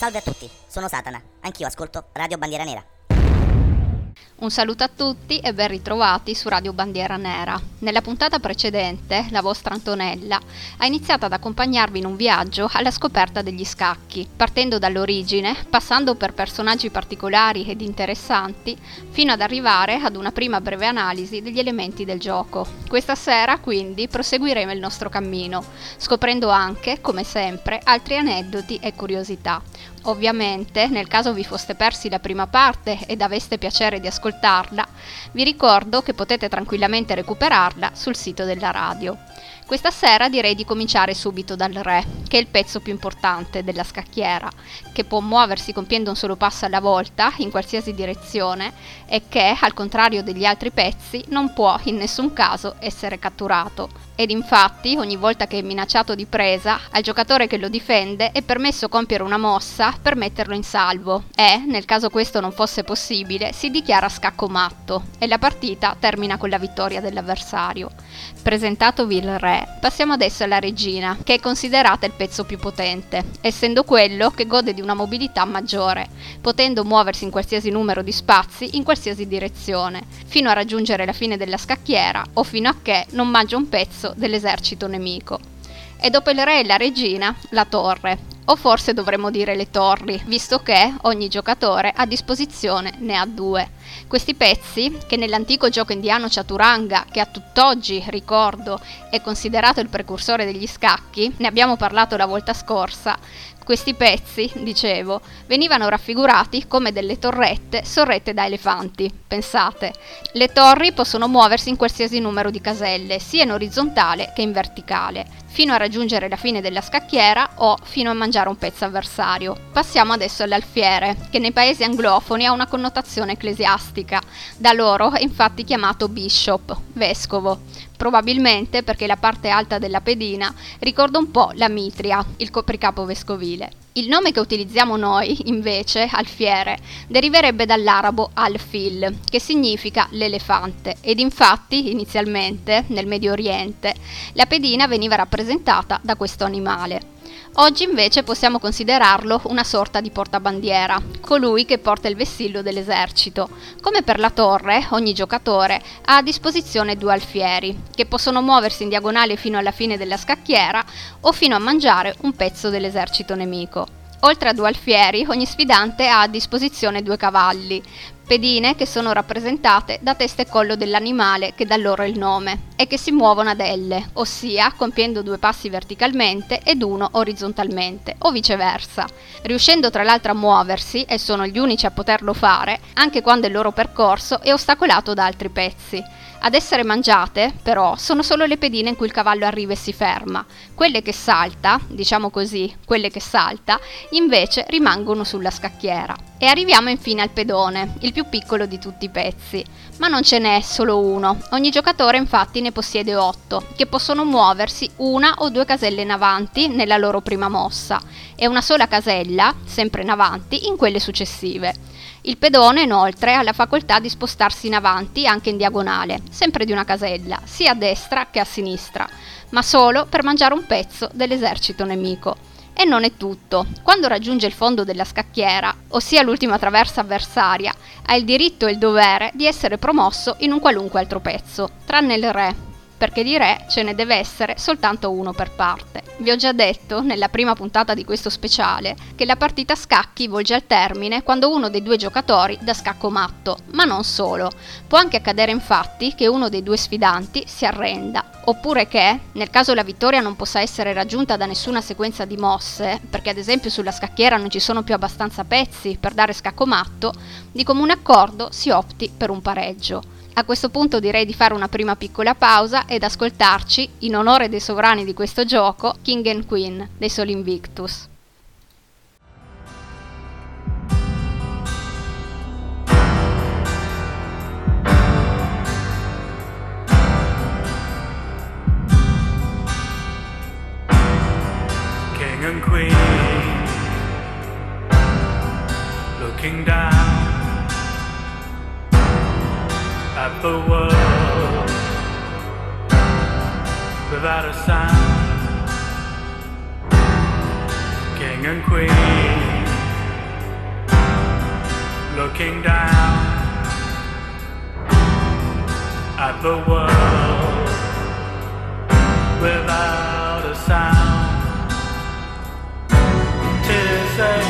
Salve a tutti, sono Satana, anch'io ascolto Radio Bandiera Nera. Un saluto a tutti e ben ritrovati su Radio Bandiera Nera. Nella puntata precedente, la vostra Antonella ha iniziato ad accompagnarvi in un viaggio alla scoperta degli scacchi, partendo dall'origine, passando per personaggi particolari ed interessanti, fino ad arrivare ad una prima breve analisi degli elementi del gioco. Questa sera, quindi, proseguiremo il nostro cammino, scoprendo anche, come sempre, altri aneddoti e curiosità. Ovviamente, nel caso vi foste persi la prima parte ed aveste piacere di ascoltarla, vi ricordo che potete tranquillamente recuperarla sul sito della radio. Questa sera direi di cominciare subito dal re, che è il pezzo più importante della scacchiera, che può muoversi compiendo un solo passo alla volta in qualsiasi direzione e che, al contrario degli altri pezzi, non può in nessun caso essere catturato. Ed infatti, ogni volta che è minacciato di presa, al giocatore che lo difende è permesso compiere una mossa per metterlo in salvo e, nel caso questo non fosse possibile, si dichiara scacco matto e la partita termina con la vittoria dell'avversario. Presentatovi il re, passiamo adesso alla regina, che è considerata il pezzo più potente, essendo quello che gode di una mobilità maggiore, potendo muoversi in qualsiasi numero di spazi in qualsiasi direzione, fino a raggiungere la fine della scacchiera o fino a che non mangia un pezzo dell'esercito nemico. E dopo il re e la regina, la torre, o forse dovremmo dire le torri, visto che ogni giocatore a disposizione ne ha due. Questi pezzi, che nell'antico gioco indiano Chaturanga, che a tutt'oggi, ricordo, è considerato il precursore degli scacchi, ne abbiamo parlato la volta scorsa, questi pezzi, dicevo, venivano raffigurati come delle torrette sorrette da elefanti. Pensate, le torri possono muoversi in qualsiasi numero di caselle, sia in orizzontale che in verticale, fino a raggiungere la fine della scacchiera o fino a mangiare un pezzo avversario. Passiamo adesso all'alfiere, che nei paesi anglofoni ha una connotazione ecclesiastica. Da loro è infatti chiamato bishop, vescovo probabilmente perché la parte alta della pedina ricorda un po' la mitria, il copricapo vescovile. Il nome che utilizziamo noi, invece, alfiere, deriverebbe dall'arabo al-fil, che significa l'elefante, ed infatti, inizialmente, nel Medio Oriente, la pedina veniva rappresentata da questo animale. Oggi invece possiamo considerarlo una sorta di portabandiera, colui che porta il vessillo dell'esercito. Come per la torre, ogni giocatore ha a disposizione due alfieri, che possono muoversi in diagonale fino alla fine della scacchiera o fino a mangiare un pezzo dell'esercito nemico. Oltre a due alfieri, ogni sfidante ha a disposizione due cavalli, pedine che sono rappresentate da testa e collo dell'animale che dà loro il nome e che si muovono ad L, ossia compiendo due passi verticalmente ed uno orizzontalmente, o viceversa, riuscendo tra l'altro a muoversi, e sono gli unici a poterlo fare, anche quando il loro percorso è ostacolato da altri pezzi. Ad essere mangiate, però, sono solo le pedine in cui il cavallo arriva e si ferma. Quelle che salta, diciamo così, quelle che salta, invece rimangono sulla scacchiera. E arriviamo infine al pedone, il più piccolo di tutti i pezzi. Ma non ce n'è solo uno. Ogni giocatore infatti ne possiede otto, che possono muoversi una o due caselle in avanti nella loro prima mossa, e una sola casella, sempre in avanti, in quelle successive. Il pedone inoltre ha la facoltà di spostarsi in avanti anche in diagonale, sempre di una casella, sia a destra che a sinistra, ma solo per mangiare un pezzo dell'esercito nemico. E non è tutto. Quando raggiunge il fondo della scacchiera, ossia l'ultima traversa avversaria, ha il diritto e il dovere di essere promosso in un qualunque altro pezzo, tranne il re, perché di re ce ne deve essere soltanto uno per parte. Vi ho già detto, nella prima puntata di questo speciale, che la partita scacchi volge al termine quando uno dei due giocatori dà scacco matto, ma non solo. Può anche accadere infatti che uno dei due sfidanti si arrenda, oppure che, nel caso la vittoria non possa essere raggiunta da nessuna sequenza di mosse, perché ad esempio sulla scacchiera non ci sono più abbastanza pezzi per dare scacco matto, di comune accordo si opti per un pareggio. A questo punto direi di fare una prima piccola pausa ed ascoltarci, in onore dei sovrani di questo gioco, King and Queen dei Sol Invictus. King and Queen looking down at the world without a sound. King and Queen looking down at the world without a sound. Tears they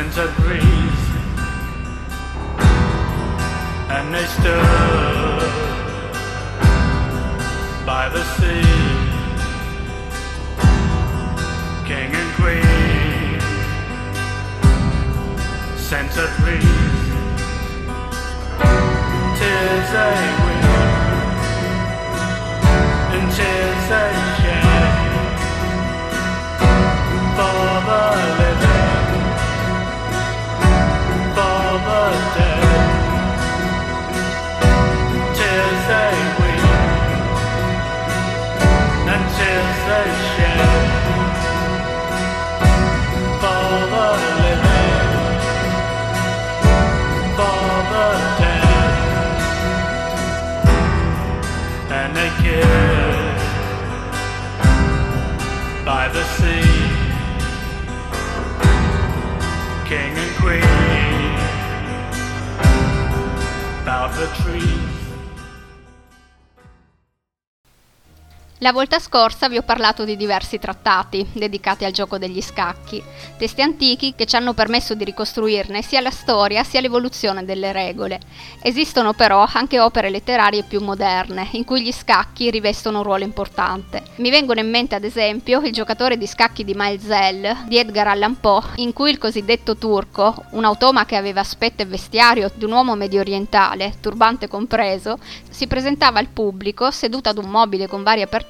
and just breathe. the tree. La volta scorsa vi ho parlato di diversi trattati dedicati al gioco degli scacchi, testi antichi che ci hanno permesso di ricostruirne sia la storia sia l'evoluzione delle regole. Esistono però anche opere letterarie più moderne, in cui gli scacchi rivestono un ruolo importante. Mi vengono in mente ad esempio il giocatore di scacchi di Miles Zell di Edgar Allan Poe, in cui il cosiddetto turco, un automa che aveva aspetto e vestiario di un uomo medio orientale, turbante compreso, si presentava al pubblico seduto ad un mobile con varie aperture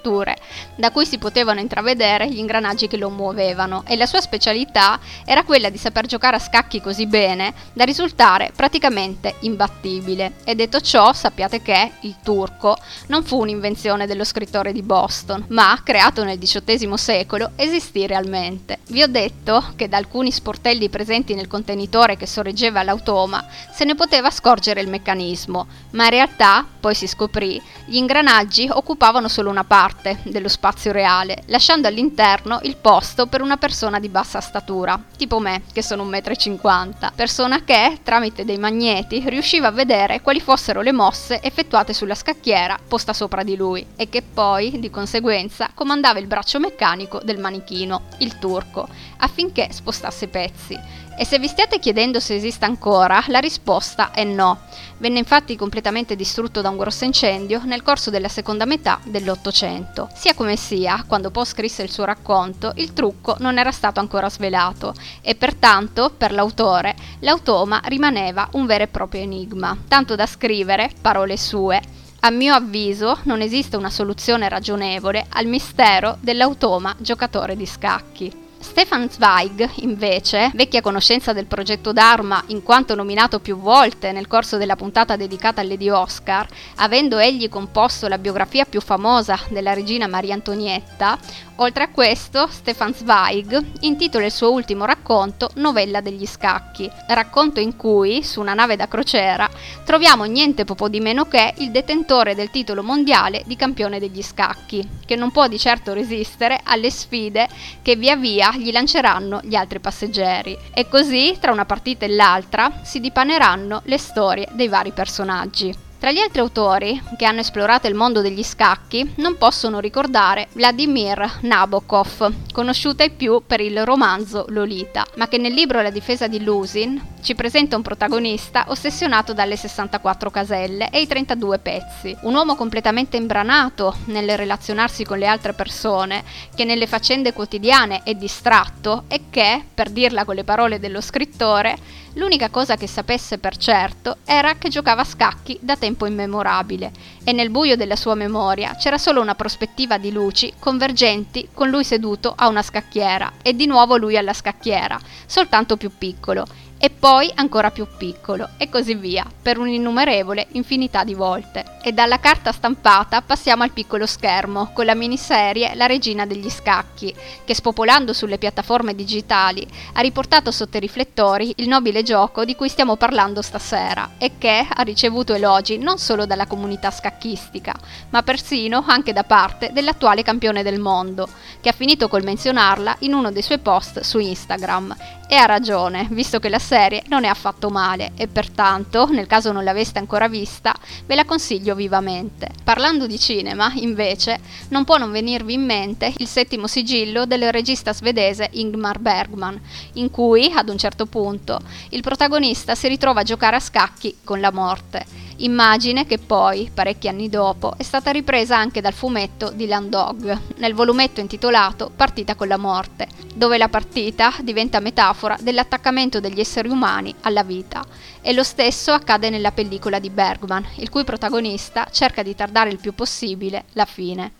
da cui si potevano intravedere gli ingranaggi che lo muovevano e la sua specialità era quella di saper giocare a scacchi così bene da risultare praticamente imbattibile. E detto ciò, sappiate che il turco non fu un'invenzione dello scrittore di Boston, ma creato nel XVIII secolo, esistì realmente. Vi ho detto che da alcuni sportelli presenti nel contenitore che sorreggeva l'automa se ne poteva scorgere il meccanismo, ma in realtà, poi si scoprì, gli ingranaggi occupavano solo una parte dello spazio reale, lasciando all'interno il posto per una persona di bassa statura, tipo me, che sono 1,50 m, persona che, tramite dei magneti, riusciva a vedere quali fossero le mosse effettuate sulla scacchiera posta sopra di lui e che poi, di conseguenza, comandava il braccio meccanico del manichino, il turco, affinché spostasse pezzi. E se vi stiate chiedendo se esista ancora, la risposta è no. Venne infatti completamente distrutto da un grosso incendio nel corso della seconda metà dell'Ottocento. Sia come sia, quando Poe scrisse il suo racconto, il trucco non era stato ancora svelato e pertanto, per l'autore, l'automa rimaneva un vero e proprio enigma, tanto da scrivere, parole sue, a mio avviso non esiste una soluzione ragionevole al mistero dell'automa giocatore di scacchi. Stefan Zweig, invece, vecchia conoscenza del progetto Dharma in quanto nominato più volte nel corso della puntata dedicata a Lady Oscar, avendo egli composto la biografia più famosa della regina Maria Antonietta, oltre a questo Stefan Zweig intitola il suo ultimo racconto Novella degli scacchi, racconto in cui, su una nave da crociera, troviamo niente poco di meno che il detentore del titolo mondiale di campione degli scacchi, che non può di certo resistere alle sfide che via via gli lanceranno gli altri passeggeri e così tra una partita e l'altra si dipaneranno le storie dei vari personaggi. Tra gli altri autori che hanno esplorato il mondo degli scacchi non possono ricordare Vladimir Nabokov, conosciuta ai più per il romanzo Lolita, ma che nel libro La difesa di Lusin ci presenta un protagonista ossessionato dalle 64 caselle e i 32 pezzi, un uomo completamente imbranato nel relazionarsi con le altre persone, che nelle faccende quotidiane è distratto e che, per dirla con le parole dello scrittore, L'unica cosa che sapesse per certo era che giocava a scacchi da tempo immemorabile e nel buio della sua memoria c'era solo una prospettiva di luci convergenti con lui seduto a una scacchiera e di nuovo lui alla scacchiera, soltanto più piccolo, e poi ancora più piccolo e così via, per un'innumerevole infinità di volte. E dalla carta stampata passiamo al piccolo schermo, con la miniserie La regina degli scacchi, che spopolando sulle piattaforme digitali ha riportato sotto i riflettori il nobile gioco di cui stiamo parlando stasera e che ha ricevuto elogi non solo dalla comunità scacchistica, ma persino anche da parte dell'attuale campione del mondo, che ha finito col menzionarla in uno dei suoi post su Instagram. E ha ragione, visto che la serie non è affatto male e pertanto, nel caso non l'aveste ancora vista, ve la consiglio vivamente. Parlando di cinema, invece, non può non venirvi in mente il settimo sigillo del regista svedese Ingmar Bergman, in cui, ad un certo punto, il protagonista si ritrova a giocare a scacchi con la morte immagine che poi, parecchi anni dopo, è stata ripresa anche dal fumetto di Landog, nel volumetto intitolato Partita con la morte, dove la partita diventa metafora dell'attaccamento degli esseri umani alla vita. E lo stesso accade nella pellicola di Bergman, il cui protagonista cerca di tardare il più possibile la fine.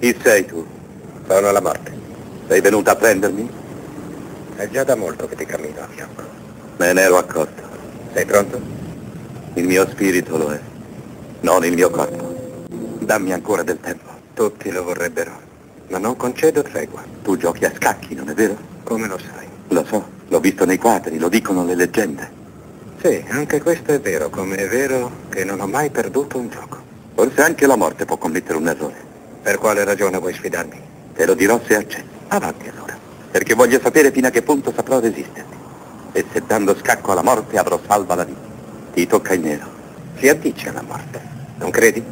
Chi sei tu? Sono la morte. Sei venuto a prendermi? È già da molto che ti cammino a fianco. Me ne ero accorto. Sei pronto? Il mio spirito lo è, non il mio corpo. Dammi ancora del tempo. Tutti lo vorrebbero, ma non concedo tregua. Tu giochi a scacchi, non è vero? Come lo sai? Lo so, l'ho visto nei quadri, lo dicono le leggende. Sì, anche questo è vero, come è vero che non ho mai perduto un gioco. Forse anche la morte può commettere un errore. Per quale ragione vuoi sfidarmi? Te lo dirò se accetti. Avanti allora. Perché voglio sapere fino a che punto saprò resisterti. E se dando scacco alla morte avrò salva la vita. Ti tocca in nero. Si addice alla morte, non credi?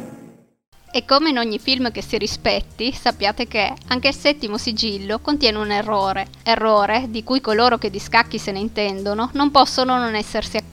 E come in ogni film che si rispetti, sappiate che anche il settimo sigillo contiene un errore, errore di cui coloro che di scacchi se ne intendono non possono non essersi accorti.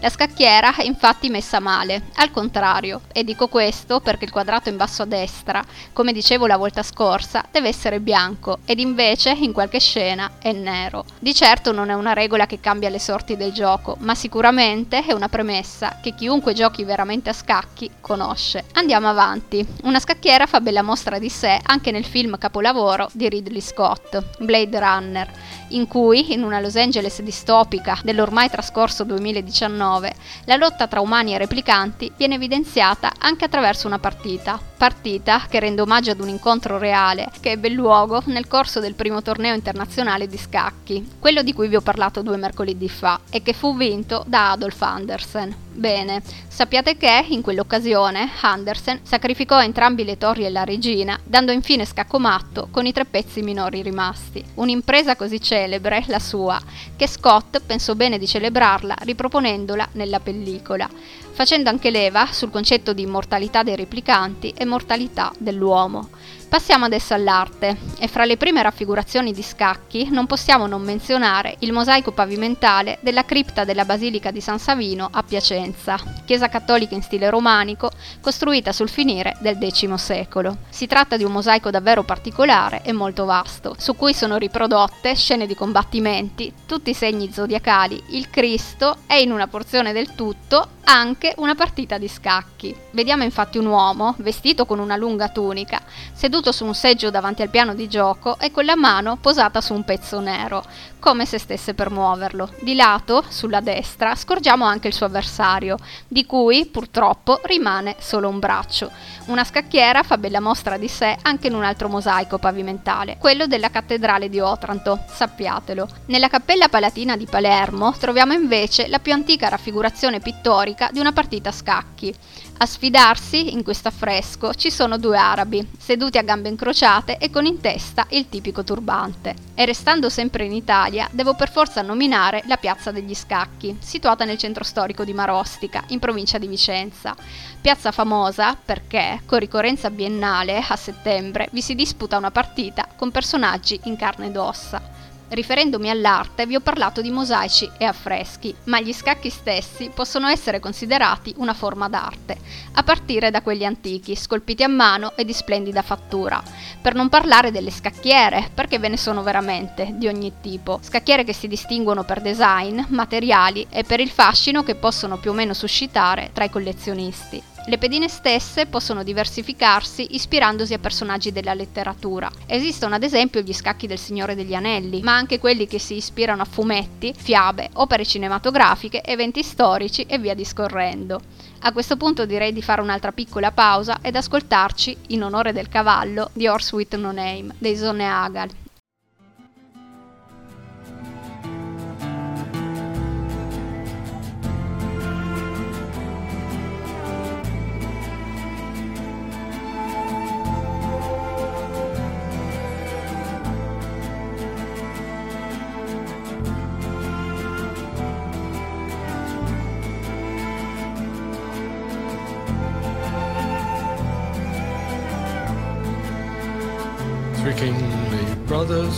La scacchiera è infatti messa male, al contrario, e dico questo perché il quadrato in basso a destra, come dicevo la volta scorsa, deve essere bianco ed invece in qualche scena è nero. Di certo non è una regola che cambia le sorti del gioco, ma sicuramente è una premessa che chiunque giochi veramente a scacchi conosce. Andiamo avanti. Una scacchiera fa bella mostra di sé anche nel film capolavoro di Ridley Scott, Blade Runner, in cui, in una Los Angeles distopica dell'ormai trascorso 2019, la lotta tra umani e replicanti viene evidenziata anche attraverso una partita. Partita che rende omaggio ad un incontro reale che ebbe luogo nel corso del primo torneo internazionale di scacchi, quello di cui vi ho parlato due mercoledì fa, e che fu vinto da Adolf Andersen. Bene, sappiate che in quell'occasione Andersen sacrificò entrambi le torri e la regina, dando infine scacco matto con i tre pezzi minori rimasti. Un'impresa così celebre, la sua, che Scott pensò bene di celebrarla riproponendola nella pellicola, facendo anche leva sul concetto di immortalità dei replicanti e mortalità dell'uomo. Passiamo adesso all'arte e fra le prime raffigurazioni di scacchi non possiamo non menzionare il mosaico pavimentale della cripta della Basilica di San Savino a Piacenza, chiesa cattolica in stile romanico costruita sul finire del X secolo. Si tratta di un mosaico davvero particolare e molto vasto, su cui sono riprodotte scene di combattimenti, tutti i segni zodiacali, il Cristo e in una porzione del tutto anche una partita di scacchi. Vediamo infatti un uomo, vestito con una lunga tunica, seduto su un seggio davanti al piano di gioco e con la mano posata su un pezzo nero, come se stesse per muoverlo. Di lato, sulla destra, scorgiamo anche il suo avversario, di cui purtroppo rimane solo un braccio. Una scacchiera fa bella mostra di sé anche in un altro mosaico pavimentale, quello della cattedrale di Otranto, sappiatelo. Nella cappella palatina di Palermo troviamo invece la più antica raffigurazione pittorica di una partita a scacchi. A sfidarsi in questo affresco ci sono due arabi, seduti a gambe incrociate e con in testa il tipico turbante. E restando sempre in Italia, devo per forza nominare la Piazza degli Scacchi, situata nel centro storico di Marostica, in provincia di Vicenza. Piazza famosa perché, con ricorrenza biennale, a settembre, vi si disputa una partita con personaggi in carne ed ossa. Riferendomi all'arte vi ho parlato di mosaici e affreschi, ma gli scacchi stessi possono essere considerati una forma d'arte, a partire da quelli antichi, scolpiti a mano e di splendida fattura. Per non parlare delle scacchiere, perché ve ne sono veramente, di ogni tipo. Scacchiere che si distinguono per design, materiali e per il fascino che possono più o meno suscitare tra i collezionisti. Le pedine stesse possono diversificarsi ispirandosi a personaggi della letteratura. Esistono ad esempio gli scacchi del Signore degli Anelli, ma anche quelli che si ispirano a fumetti, fiabe, opere cinematografiche, eventi storici e via discorrendo. A questo punto direi di fare un'altra piccola pausa ed ascoltarci, in onore del cavallo, di Horse with No Name dei Zonne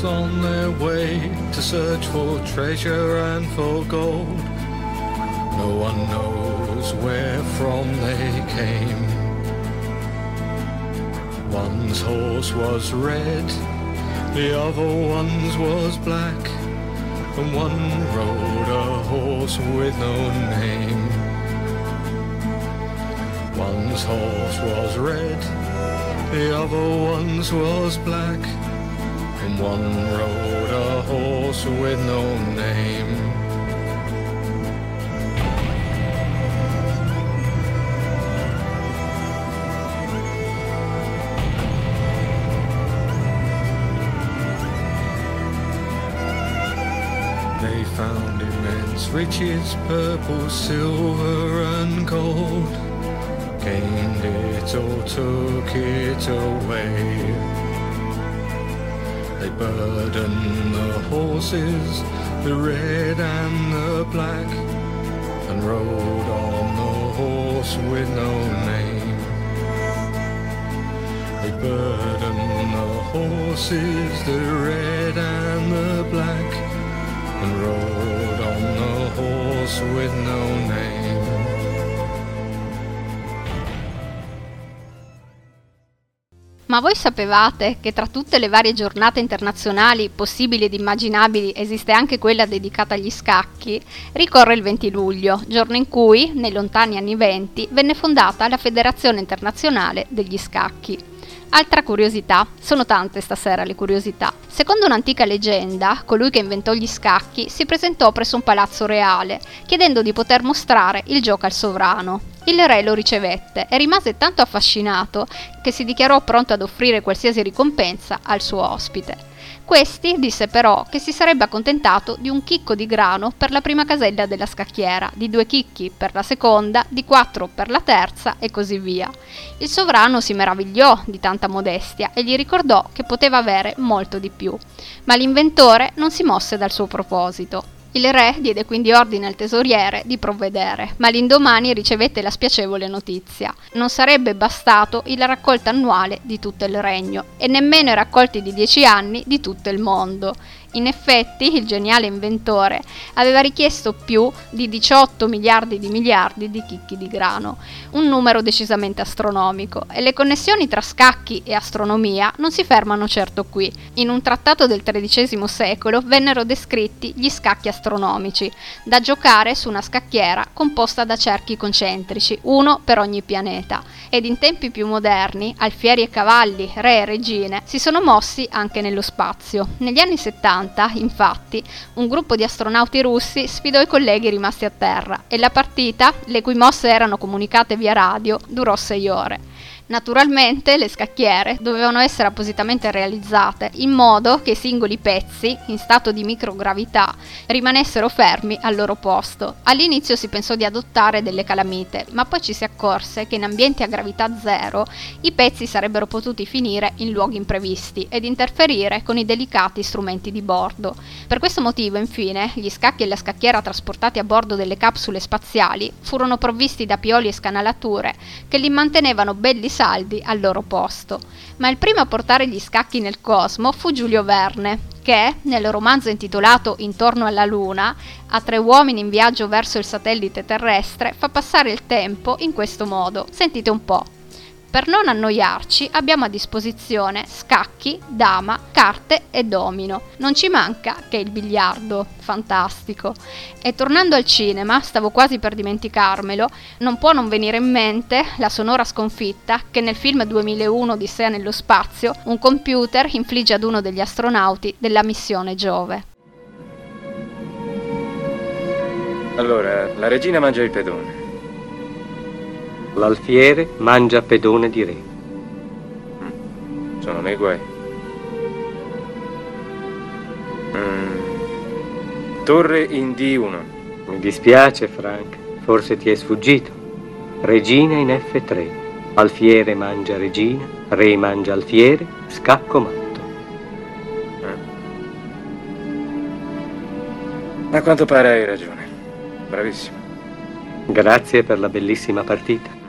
brothers on their way to search for treasure and for gold. No one knows where from they came. One's horse was red, the other one's was black, and one rode a horse with no name. One's horse was red, the other one's was black, one rode a horse with no name. They found immense riches, purple, silver, and gold gained it or took it away. They burdened the horses, the red and the black, and rode on the horse with no name. They burdened the horses, the red and the black, and rode on the horse with no Ma voi sapevate che tra tutte le varie giornate internazionali possibili ed immaginabili esiste anche quella dedicata agli scacchi? Ricorre il 20 luglio, giorno in cui, nei lontani anni 20, venne fondata la Federazione Internazionale degli Scacchi. Altra curiosità, sono tante stasera le curiosità. Secondo un'antica leggenda, colui che inventò gli scacchi si presentò presso un palazzo reale, chiedendo di poter mostrare il gioco al sovrano. Il re lo ricevette e rimase tanto affascinato che si dichiarò pronto ad offrire qualsiasi ricompensa al suo ospite. Questi disse però che si sarebbe accontentato di un chicco di grano per la prima casella della scacchiera, di due chicchi per la seconda, di quattro per la terza e così via. Il sovrano si meravigliò di tanta modestia e gli ricordò che poteva avere molto di più, ma l'inventore non si mosse dal suo proposito. Il re diede quindi ordine al tesoriere di provvedere, ma l'indomani ricevette la spiacevole notizia. Non sarebbe bastato il raccolto annuale di tutto il regno e nemmeno i raccolti di dieci anni di tutto il mondo. In effetti, il geniale inventore aveva richiesto più di 18 miliardi di miliardi di chicchi di grano, un numero decisamente astronomico, e le connessioni tra scacchi e astronomia non si fermano certo qui. In un trattato del XIII secolo vennero descritti gli scacchi astronomici, da giocare su una scacchiera composta da cerchi concentrici, uno per ogni pianeta, ed in tempi più moderni, alfieri e cavalli, re e regine, si sono mossi anche nello spazio. Negli anni 70 infatti, un gruppo di astronauti russi sfidò i colleghi rimasti a terra e la partita, le cui mosse erano comunicate via radio, durò sei ore. Naturalmente le scacchiere dovevano essere appositamente realizzate in modo che i singoli pezzi, in stato di microgravità, rimanessero fermi al loro posto. All'inizio si pensò di adottare delle calamite, ma poi ci si accorse che in ambienti a gravità zero i pezzi sarebbero potuti finire in luoghi imprevisti ed interferire con i delicati strumenti di bordo. Per questo motivo, infine, gli scacchi e la scacchiera trasportati a bordo delle capsule spaziali furono provvisti da pioli e scanalature che li mantenevano belli saldi al loro posto. Ma il primo a portare gli scacchi nel cosmo fu Giulio Verne, che nel romanzo intitolato Intorno alla Luna, a tre uomini in viaggio verso il satellite terrestre, fa passare il tempo in questo modo. Sentite un po'. Per non annoiarci abbiamo a disposizione scacchi, dama, carte e domino. Non ci manca che il biliardo, fantastico. E tornando al cinema, stavo quasi per dimenticarmelo, non può non venire in mente la sonora sconfitta che nel film 2001 di Sea nello spazio un computer infligge ad uno degli astronauti della missione Giove. Allora, la regina mangia il pedone. L'alfiere mangia pedone di re. Sono nei guai. Mm. Torre in D1. Mi dispiace, Frank, forse ti è sfuggito. Regina in F3. Alfiere mangia regina, re mangia alfiere, scacco matto. A quanto pare hai ragione. Bravissimo. Grazie per la bellissima partita.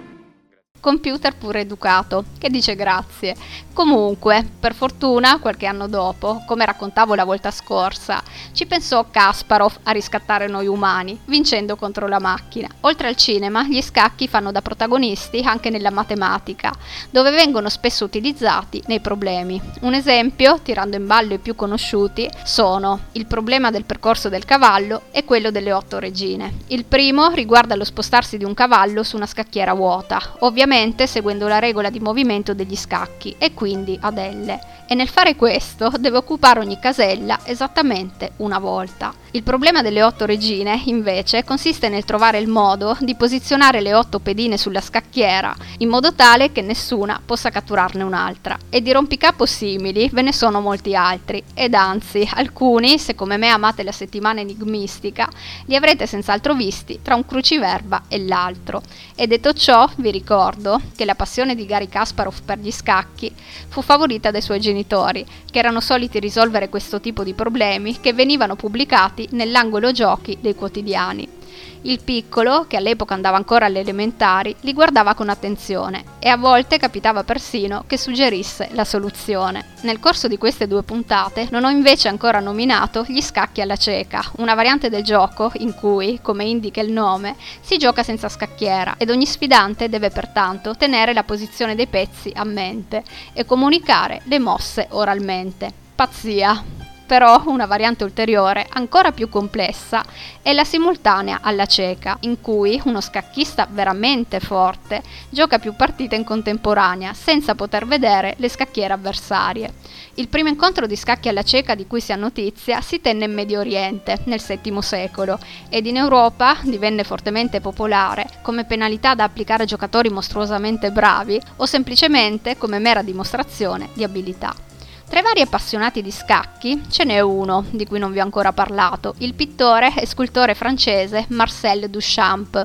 Computer pure educato, che dice grazie. Comunque, per fortuna, qualche anno dopo, come raccontavo la volta scorsa, ci pensò Kasparov a riscattare noi umani, vincendo contro la macchina. Oltre al cinema, gli scacchi fanno da protagonisti anche nella matematica, dove vengono spesso utilizzati nei problemi. Un esempio, tirando in ballo i più conosciuti, sono il problema del percorso del cavallo e quello delle otto regine. Il primo riguarda lo spostarsi di un cavallo su una scacchiera vuota, ovviamente ovviamente seguendo la regola di movimento degli scacchi e quindi ad L. E nel fare questo deve occupare ogni casella esattamente una volta. Il problema delle otto regine, invece, consiste nel trovare il modo di posizionare le otto pedine sulla scacchiera, in modo tale che nessuna possa catturarne un'altra. E di rompicapo simili ve ne sono molti altri, ed anzi, alcuni, se come me amate la settimana enigmistica, li avrete senz'altro visti tra un cruciverba e l'altro. E detto ciò, vi ricordo che la passione di Gary Kasparov per gli scacchi fu favorita dai suoi genitori, che erano soliti risolvere questo tipo di problemi che venivano pubblicati nell'angolo giochi dei quotidiani. Il piccolo, che all'epoca andava ancora alle elementari, li guardava con attenzione e a volte capitava persino che suggerisse la soluzione. Nel corso di queste due puntate non ho invece ancora nominato gli scacchi alla cieca, una variante del gioco in cui, come indica il nome, si gioca senza scacchiera ed ogni sfidante deve pertanto tenere la posizione dei pezzi a mente e comunicare le mosse oralmente. Pazzia! Però una variante ulteriore, ancora più complessa, è la simultanea alla cieca, in cui uno scacchista veramente forte gioca più partite in contemporanea, senza poter vedere le scacchiere avversarie. Il primo incontro di scacchi alla cieca di cui si ha notizia si tenne in Medio Oriente, nel VII secolo, ed in Europa divenne fortemente popolare come penalità da applicare a giocatori mostruosamente bravi o semplicemente come mera dimostrazione di abilità. Tra i vari appassionati di scacchi ce n'è uno, di cui non vi ho ancora parlato, il pittore e scultore francese Marcel Duchamp,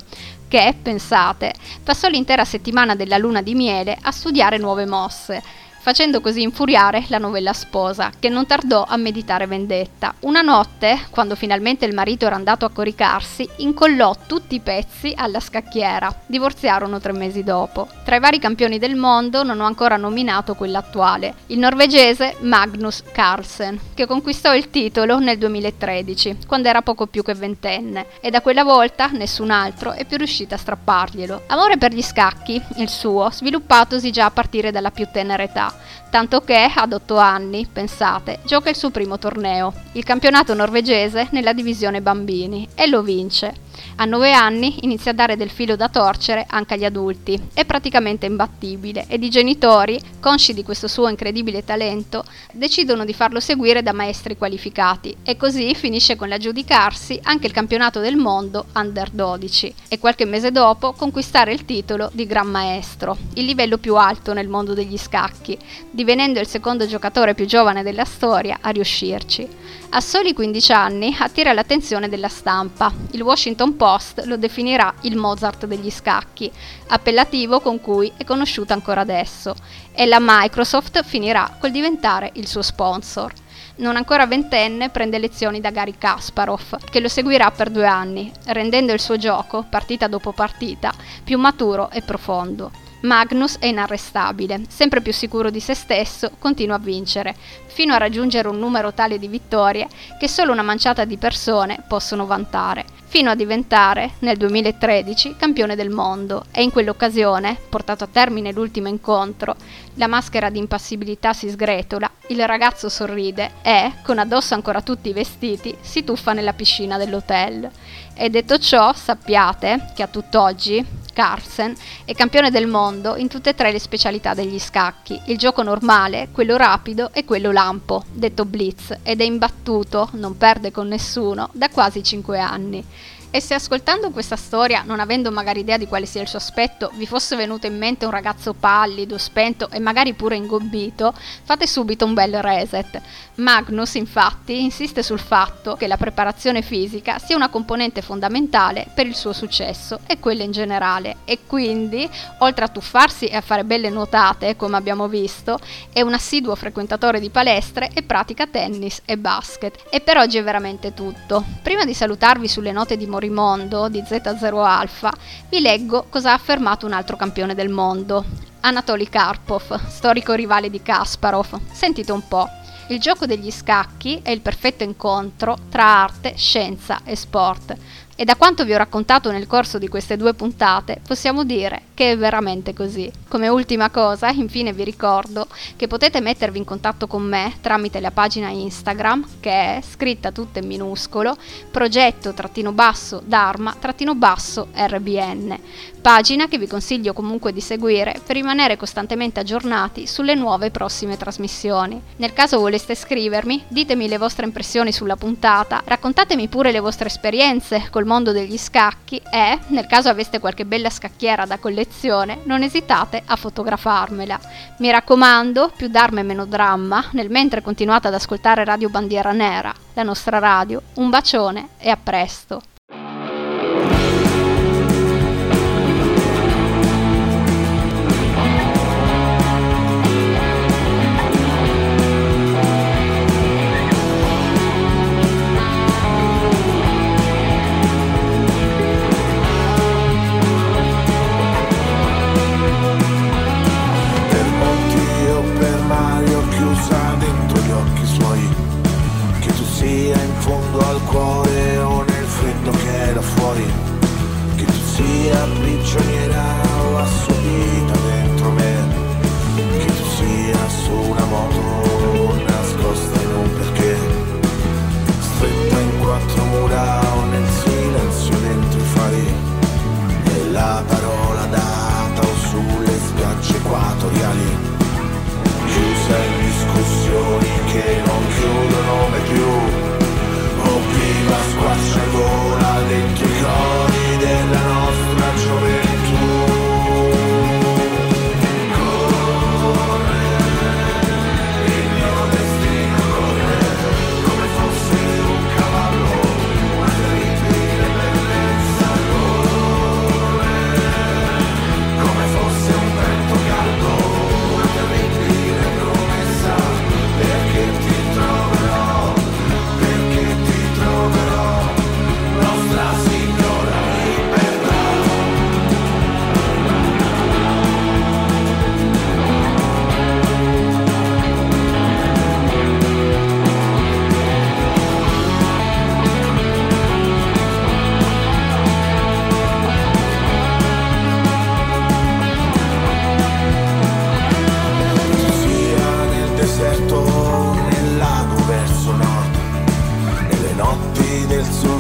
che, pensate, passò l'intera settimana della luna di miele a studiare nuove mosse, facendo così infuriare la novella sposa, che non tardò a meditare vendetta. Una notte, quando finalmente il marito era andato a coricarsi, incollò tutti i pezzi alla scacchiera. Divorziarono tre mesi dopo. Tra i vari campioni del mondo non ho ancora nominato quello attuale, il norvegese Magnus Carlsen, che conquistò il titolo nel 2013, quando era poco più che ventenne, e da quella volta nessun altro è più riuscito a strapparglielo. Amore per gli scacchi, il suo, sviluppatosi già a partire dalla più tenera età tanto che ad otto anni, pensate, gioca il suo primo torneo, il campionato norvegese nella divisione bambini, e lo vince. A 9 anni inizia a dare del filo da torcere anche agli adulti, è praticamente imbattibile ed i genitori, consci di questo suo incredibile talento, decidono di farlo seguire da maestri qualificati e così finisce con l'aggiudicarsi anche il campionato del mondo under 12 e qualche mese dopo conquistare il titolo di Gran Maestro, il livello più alto nel mondo degli scacchi, divenendo il secondo giocatore più giovane della storia a riuscirci. A soli 15 anni attira l'attenzione della stampa. Il Washington Post lo definirà il Mozart degli scacchi, appellativo con cui è conosciuto ancora adesso, e la Microsoft finirà col diventare il suo sponsor. Non ancora ventenne prende lezioni da Gary Kasparov, che lo seguirà per due anni, rendendo il suo gioco, partita dopo partita, più maturo e profondo Magnus è inarrestabile, sempre più sicuro di se stesso, continua a vincere, fino a raggiungere un numero tale di vittorie che solo una manciata di persone possono vantare, fino a diventare, nel 2013, campione del mondo e in quell'occasione, portato a termine l'ultimo incontro, la maschera di impassibilità si sgretola, il ragazzo sorride e, con addosso ancora tutti i vestiti, si tuffa nella piscina dell'hotel. E detto ciò, sappiate che a tutt'oggi Carlsen è campione del mondo in tutte e tre le specialità degli scacchi, il gioco normale, quello rapido e quello lampo, detto blitz, ed è imbattuto, non perde con nessuno, da quasi 5 anni. E se ascoltando questa storia, non avendo magari idea di quale sia il suo aspetto, vi fosse venuto in mente un ragazzo pallido, spento e magari pure ingobbito, fate subito un bel reset. Magnus, infatti, insiste sul fatto che la preparazione fisica sia una componente fondamentale per il suo successo e quella in generale, e quindi, oltre a tuffarsi e a fare belle nuotate, come abbiamo visto, è un assiduo frequentatore di palestre e pratica tennis e basket. E per oggi è veramente tutto. Prima di salutarvi sulle note di Morimondo di Z0 Alpha, vi leggo cosa ha affermato un altro campione del mondo, Anatoly Karpov, storico rivale di Kasparov. Sentite un po'. Il gioco degli scacchi è il perfetto incontro tra arte, scienza e sport. E da quanto vi ho raccontato nel corso di queste due puntate, possiamo dire che è veramente così. Come ultima cosa, infine vi ricordo che potete mettervi in contatto con me tramite la pagina Instagram che è scritta tutta in minuscolo progetto-basso-dharma-basso-rbn pagina che vi consiglio comunque di seguire per rimanere costantemente aggiornati sulle nuove prossime trasmissioni. Nel caso voleste scrivermi, ditemi le vostre impressioni sulla puntata, raccontatemi pure le vostre esperienze col mondo degli scacchi e, nel caso aveste qualche bella scacchiera da collezione, non esitate a fotografarmela. Mi raccomando, più d'arme meno dramma, nel mentre continuate ad ascoltare Radio Bandiera Nera, la nostra radio. Un bacione e a presto! del sole